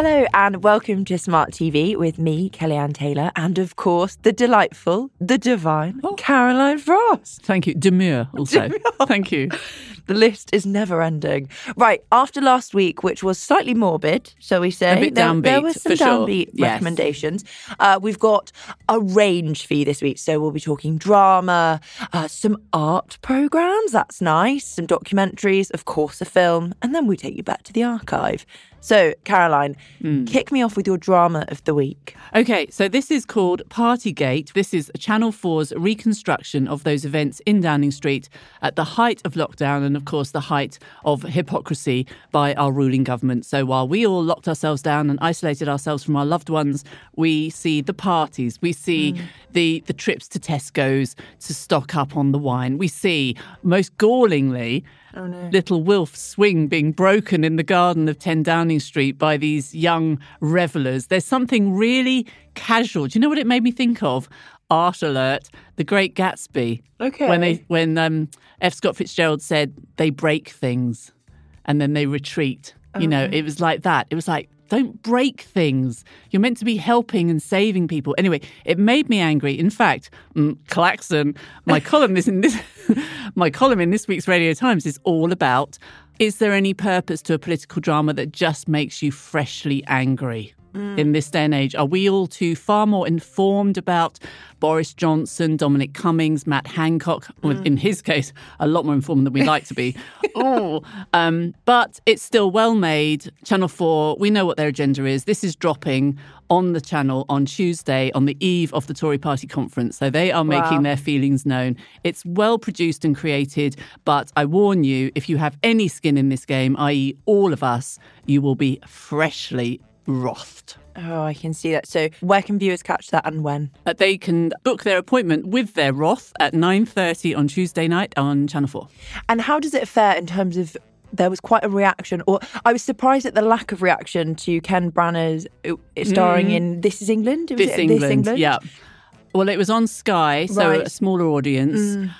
Hello and welcome to Smart TV with me, Kelly-Anne Taylor, and of course the delightful, the divine Caroline Frost. Thank you. Demure also. Thank you. The list is never ending. Right, after last week, which was slightly morbid, shall we say? A bit there, there were some for sure. downbeat Yes. recommendations. Uh, we've got a range for you this week. So we'll be talking drama, uh, some art programs, that's nice, some documentaries, of course, a film, and then we take you back to the archive. So, Caroline, Hmm. kick me off with your drama of the week. Okay, so this is called Partygate. This is Channel 4's reconstruction of those events in Downing Street at the height of lockdown and, of course, the height of hypocrisy by our ruling government. So while we all locked ourselves down and isolated ourselves from our loved ones, we see the parties, we see the, the trips to Tesco's to stock up on the wine. We see, most gallingly, little Wilf swing being broken in the garden of 10 Downing Street by these young revelers. There's something really casual. Do you know what it made me think of? Art alert, The Great Gatsby. Okay. When they when um, F. Scott Fitzgerald said they break things and then they retreat. You know, it was like that. It was like don't break things. You're meant to be helping and saving people. Anyway, it made me angry. In fact, mm, Claxon, my column is in this my column in this week's Radio Times is all about is there any purpose to a political drama that just makes you freshly angry? In this day and age, are we all too far more informed about Boris Johnson, Dominic Cummings, Matt Hancock? Well, in his case, a lot more informed than we like to be. oh, um, but it's still well made. Channel Four, we know what their agenda is. This is dropping on the channel on Tuesday on the eve of the Tory Party conference. So they are making Wow. their feelings known. It's well produced and created, but I warn you, if you have any skin in this game, i.e., all of us, you will be freshly wrothed. Oh, I can see that. So, where can viewers catch that and when? Uh, they can book their appointment with their wrath at 9.30 on Tuesday night on Channel 4. And how does it fare in terms of there was quite a reaction, or I was surprised at the lack of reaction to Ken Branagh's uh, starring in This Is England. Was Mm. This it England, This England? yeah. Well, it was on Sky, so Right. Mm. a smaller audience. Uh,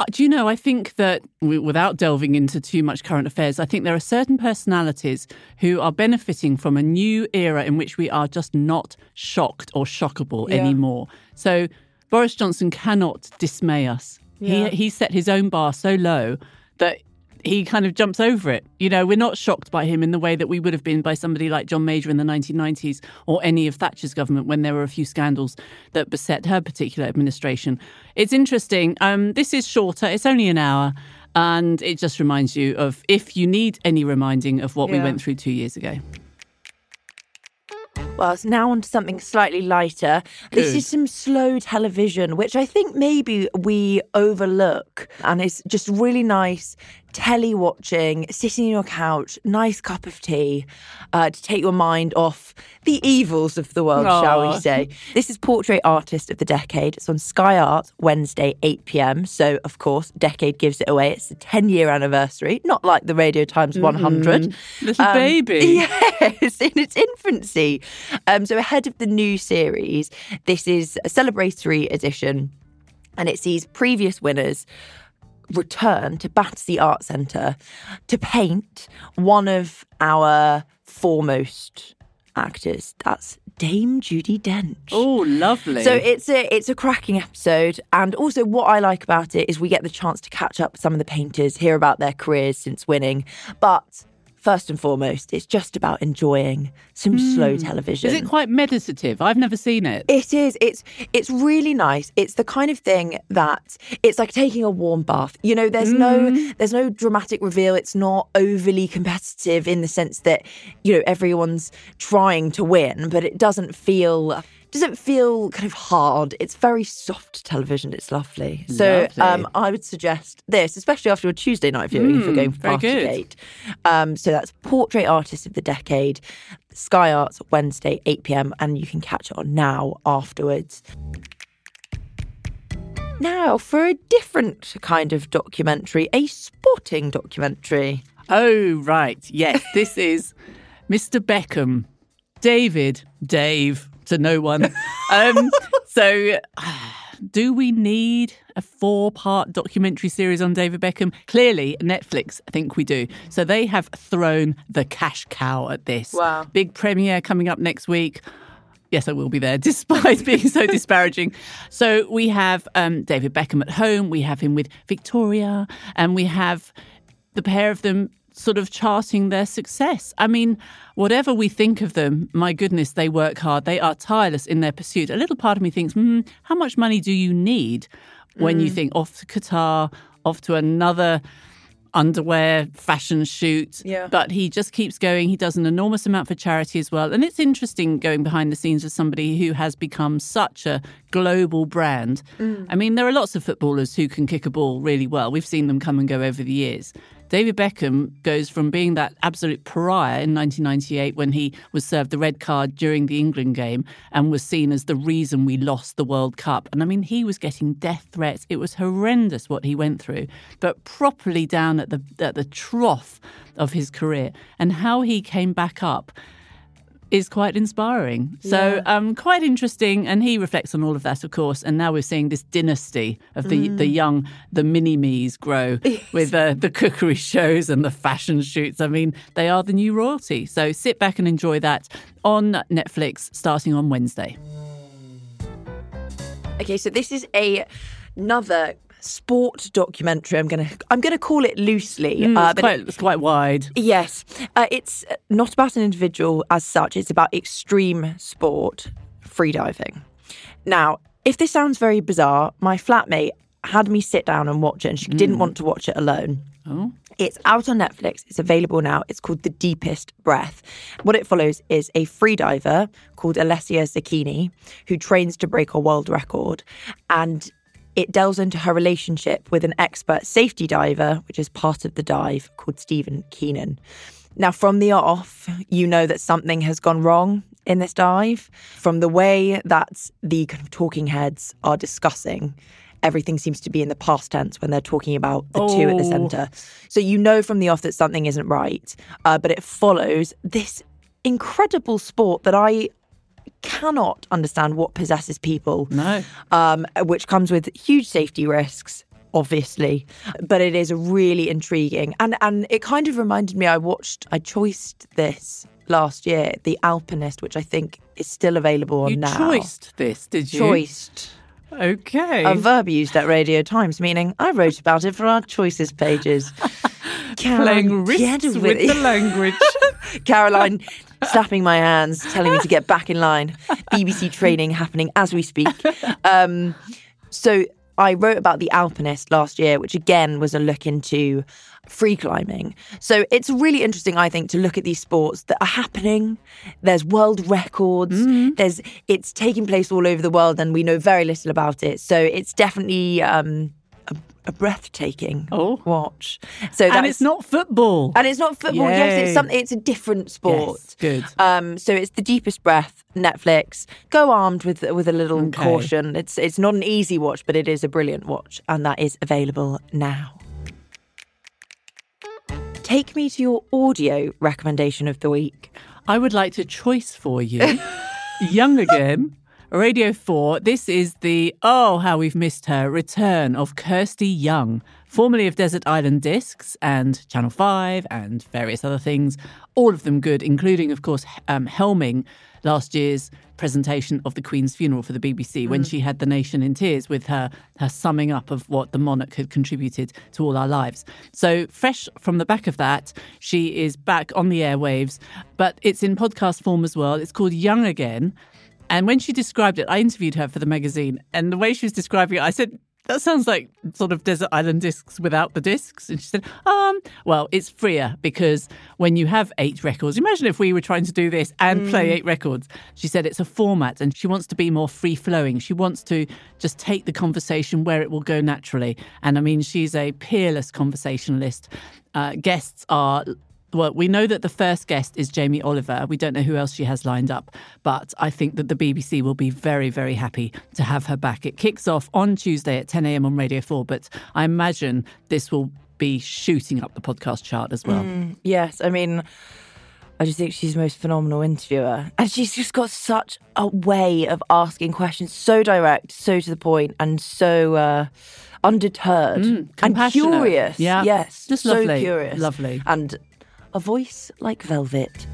Uh, do you know, I think that without delving into too much current affairs, I think there are certain personalities who are benefiting from a new era in which we are just not shocked or shockable Yeah. anymore. So Boris Johnson cannot dismay us. Yeah. He, he set his own bar so low that he kind of jumps over it. You know, we're not shocked by him in the way that we would have been by somebody like John Major in the 1990s or any of Thatcher's government when there were a few scandals that beset her particular administration. It's interesting. Um, this is shorter, it's only an hour. And it just reminds you of if you need any reminding of what we went through two years ago. Well, it's now on to something slightly lighter. This is some slow television, which I think maybe we overlook. And it's just really nice telly watching, sitting on your couch, nice cup of tea uh, to take your mind off the evils of the world, shall we say. This is Portrait Artist of the Decade. It's on Sky Art Wednesday, 8 pm. So, of course, Decade gives it away. It's the 10 year anniversary, not like the Radio Times 100. Little Um, baby. Yes, in its infancy. Um, so, ahead of the new series, this is a celebratory edition and it sees previous winners return to Battersea Art Centre to paint one of our foremost actors. That's Dame Judi Dench. Oh, lovely. So it's a it's a cracking episode, and also what I like about it is we get the chance to catch up with some of the painters, hear about their careers since winning. But first and foremost, it's just about enjoying some slow hmm. television. is it quite meditative? I've never seen it. It is. It's it's really nice. It's the kind of thing that it's like taking a warm bath. You know, there's no hmm. there's no dramatic reveal. It's not overly competitive in the sense that you know everyone's trying to win, but it doesn't feel doesn't feel kind of hard. It's very soft television. It's lovely. So Lovely. um, I would suggest this, especially after a Tuesday night viewing if you're going for very good. Partygate. Um, so that's Portrait Artist of the Decade, Sky Arts, Wednesday, 8 pm, and you can catch it on now afterwards. Now, for a different kind of documentary, a sporting documentary. Oh, right. Yes, this is Mr. Beckham, David, Dave, to no one. Um, so, do we need a four part documentary series on David Beckham? Clearly, Netflix I think we do. So, they have thrown the cash cow at this. Wow. Big premiere coming up next week. Yes, I will be there, despite being so disparaging. So we have um, David Beckham at home, we have him with Victoria, and we have the pair of them sort of charting their success. I mean, whatever we think of them, my goodness, they work hard. They are tireless in their pursuit. A little part of me thinks, hmm, how much money do you need when you think off to Qatar, off to another underwear fashion shoot. Yeah. But he just keeps going. He does an enormous amount for charity as well. And it's interesting going behind the scenes of somebody who has become such a global brand. I mean, there are lots of footballers who can kick a ball really well. We've seen them come and go over the years. David Beckham goes from being that absolute pariah in 1998 when he was served the red card during the England game and was seen as the reason we lost the World Cup. And I mean, he was getting death threats. It was horrendous what he went through, but properly down at the at the trough of his career and how he came back up is quite inspiring. So um, quite interesting, and he reflects on all of that, of course. And now we're seeing this dynasty of the the young, the mini me's grow with uh, the cookery shows and the fashion shoots. I mean, they are the new royalty. So sit back and enjoy that on Netflix starting on Wednesday. Okay, so this is a another sport documentary. I'm gonna I'm gonna call it loosely, Mm, uh, it's, quite, it's quite wide. Yes, uh, it's not about an individual as such. It's about extreme sport, freediving. Now, if this sounds very bizarre, my flatmate had me sit down and watch it, and she didn't want to watch it alone. Oh. It's out on Netflix. It's available now. It's called The Deepest Breath. What it follows is a freediver called Alessia Zecchini who trains to break a world record. And it delves into her relationship with an expert safety diver, which is part of the dive, called Stephen Keenan. Now, from the off, you know that something has gone wrong in this dive. From the way that the kind of talking heads are discussing, everything seems to be in the past tense when they're talking about the two at the Oh. centre. So you know from the off that something isn't right, uh, but it follows this incredible sport that I cannot understand what possesses people No. um, which comes with huge safety risks. Obviously, but it is really intriguing, and and it kind of reminded me. I watched, I choiced this last year, The Alpinist, which I think is still available on now. You now. choiced this, did you? choiced, Okay. a verb used at Radio Times, meaning I wrote about it for our choices pages. Playing Caroline, wrists get with, with the language. Caroline slapping my hands, telling me to get back in line. BBC training happening as we speak. Um, so I wrote about the Alpinist last year, which again was a look into free climbing. So it's really interesting, I think, to look at these sports that are happening. There's world records. There's it's taking place all over the world, and we know very little about it. So it's definitely. Um, a, breathtaking Oh. watch. So and it's not football. and it's not football. Yes, it's something. It's a different sport. Yes, good. Um, so it's the deepest breath. Netflix. Go armed with with a little Okay. caution. It's it's not an easy watch, but it is a brilliant watch, and that is available now. Take me to your audio recommendation of the week. I would like to choice for you Young Again, Radio 4. This is the, oh, how we've missed her, return of Kirsty Young, formerly of Desert Island Discs and Channel 5 and various other things. All of them good, including, of course, um, helming last year's presentation of the Queen's funeral for the BBC when she had the nation in tears with her her summing up of what the monarch had contributed to all our lives. So fresh from the back of that, she is back on the airwaves, but it's in podcast form as well. It's called Young Again. And when she described it, I interviewed her for the magazine, and the way she was describing it, I said, that sounds like sort of Desert Island Discs without the discs. And she said, um, well, it's freer because when you have eight records, imagine if we were trying to do this and play eight records. She said it's a format and she wants to be more free flowing. She wants to just take the conversation where it will go naturally. And I mean, she's a peerless conversationalist. Uh, guests are well, we know that the first guest is Jamie Oliver. We don't know who else she has lined up, but I think that the BBC will be very, very happy to have her back. It kicks off on Tuesday at 10 a.m. on Radio 4, but I imagine this will be shooting up the podcast chart as well. Yes, I mean, I just think she's the most phenomenal interviewer. And she's just got such a way of asking questions, so direct, so to the point, and so uh, undeterred and curious. Yeah. Yes, Just so curious. Lovely. And a voice like velvet.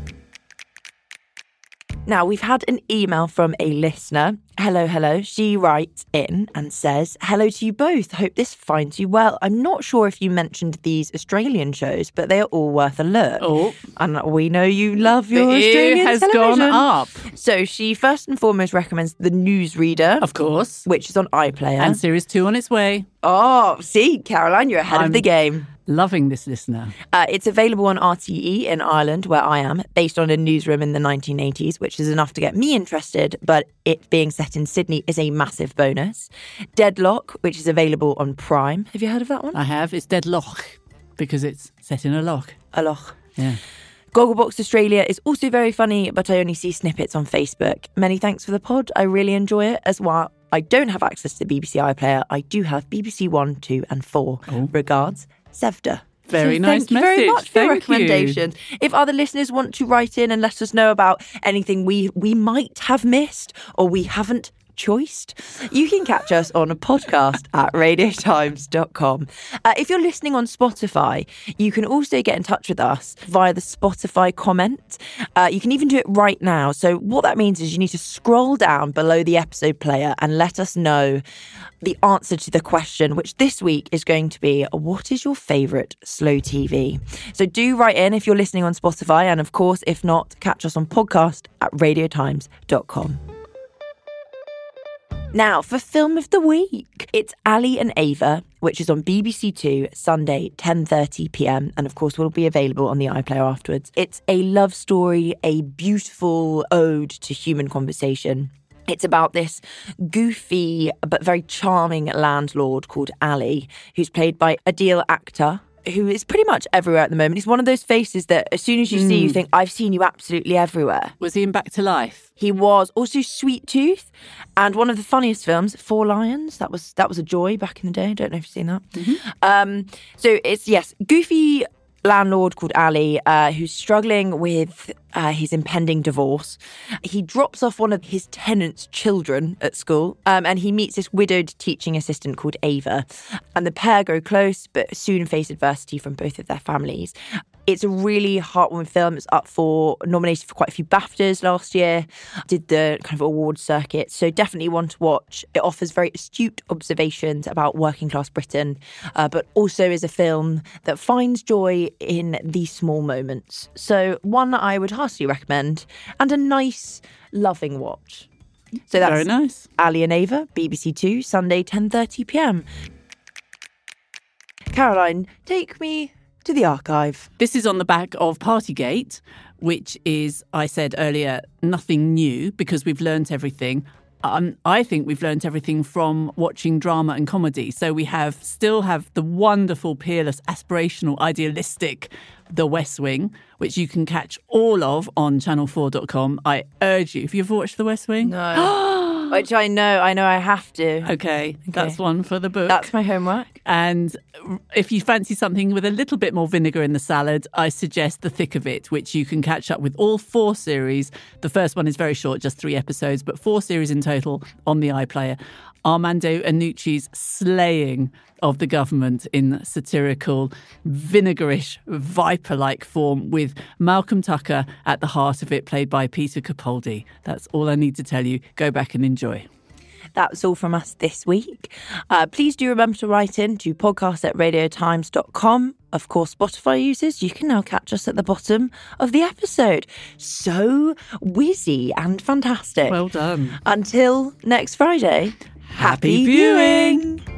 Now, we've had an email from a listener. Hello, hello. She writes in and says, Hello to you both. Hope this finds you well. I'm not sure if you mentioned these Australian shows, but they are all worth a look. Oh. And we know you love your The Australian has television. gone up. So she first and foremost recommends The Newsreader, Of course. which is on iPlayer. And series two on its way. oh, see, Caroline, you're ahead I'm- of the game. Loving this listener. Uh, it's available on RTE in Ireland, where I am, based on a newsroom in the 1980s, which is enough to get me interested, but it being set in Sydney is a massive bonus. Deadloch, which is available on Prime. Have you heard of that one? I have. It's Deadloch because it's set in a lock. A lock. Yeah. Gogglebox Australia is also very funny, but I only see snippets on Facebook. Many thanks for the pod. I really enjoy it as well. I don't have access to the BBC iPlayer. I do have BBC One, Two, and Four. Regards, Sevda. Very So nice Thank you very message. much for your Thank you. If other listeners want to write in and let us know about anything we we might have missed or we haven't choiced, you can catch us on a podcast at radiotimes.com. Uh, if you're listening on Spotify, you can also get in touch with us via the Spotify comment. Uh, you can even do it right now. So, what that means is you need to scroll down below the episode player and let us know the answer to the question, which this week is going to be what is your favourite slow TV? So, do write in if you're listening on Spotify. And of course, if not, catch us on podcast at radiotimes.com. Now, for film of the week, it's Ali and Ava, which is on BBC Two Sunday, 10:30 p.m. and of course will be available on the iPlayer afterwards. It's a love story, a beautiful ode to human conversation. It's about this goofy but very charming landlord called Ali, who's played by Adil Akhtar, who is pretty much everywhere at the moment. He's one of those faces that as soon as you see, you think, I've seen you absolutely everywhere. Was he in Back to Life? He was also Sweet Tooth, and one of the funniest films, Four Lions. That was that was a joy back in the day. I don't know if you've seen that. Um, so it's yes, goofy landlord called Ali uh, who's struggling with uh, his impending divorce. He drops off one of his tenants' children at school, um, and he meets this widowed teaching assistant called Ava, and the pair grow close, but soon face adversity from both of their families. It's a really heartwarming film. It's up for nominated for quite a few BAFTAs last year. Did the kind of award circuit, so definitely one to watch. It offers very astute observations about working class Britain, uh, but also is a film that finds joy in the small moments. So one I would heartily recommend, and a nice, loving watch. So that's Very nice. Ali and Ava, BBC Two, Sunday, 10:30 p.m. Caroline, take me to the archive. This is on the back of Partygate, which is, I said earlier, nothing new because we've learnt everything. um, I think we've learnt everything from watching drama and comedy. So we have still have the wonderful, peerless, aspirational, idealistic The West Wing, which you can catch all of on channel4.com. I urge you, if you've watched The West Wing, No. Which I know, I know I have to. okay, that's one for the book. That's my homework. And if you fancy something with a little bit more vinegar in the salad, I suggest The Thick of It, which you can catch up with all four series. The first one is very short, just three episodes, but four series in total on the iPlayer. Armando Iannucci's slaying of the government in satirical, vinegarish, viper like form, with Malcolm Tucker at the heart of it, played by Peter Capaldi. That's all I need to tell you. Go back and enjoy. That's all from us this week. Uh, please do remember to write in to podcast at radiotimes.com. Of course, Spotify users, you can now catch us at the bottom of the episode. So whizzy and fantastic. Well done. Until next Friday, Happy viewing.